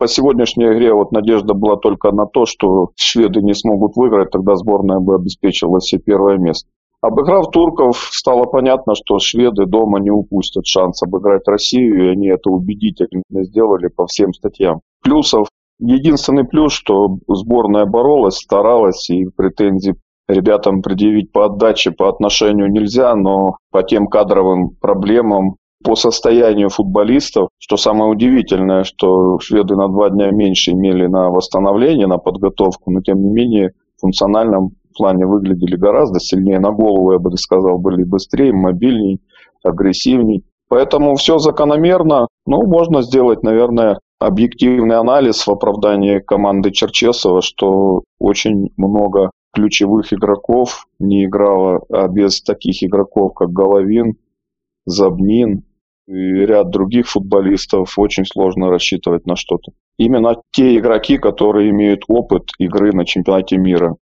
По сегодняшней игре вот надежда была только на то, что шведы не смогут выиграть, тогда сборная бы обеспечила себе первое место. Обыграв турков, стало понятно, что шведы дома не упустят шанс обыграть Россию, и они это убедительно сделали по всем статьям. Плюсов Единственный плюс, что сборная боролась, старалась, и претензий ребятам предъявить по отдаче, по отношению нельзя, но по тем кадровым проблемам, по состоянию футболистов, что самое удивительное, что шведы на два дня меньше имели на восстановление, на подготовку, но тем не менее в функциональном плане выглядели гораздо сильнее, на голову, я бы сказал, были быстрее, мобильнее, агрессивнее. Поэтому все закономерно. Ну, можно сделать, наверное, объективный анализ в оправдании команды Черчесова, что очень много ключевых игроков не играло, а без таких игроков, как Головин, Забнин и ряд других футболистов очень сложно рассчитывать на что-то. Именно те игроки, которые имеют опыт игры на чемпионате мира.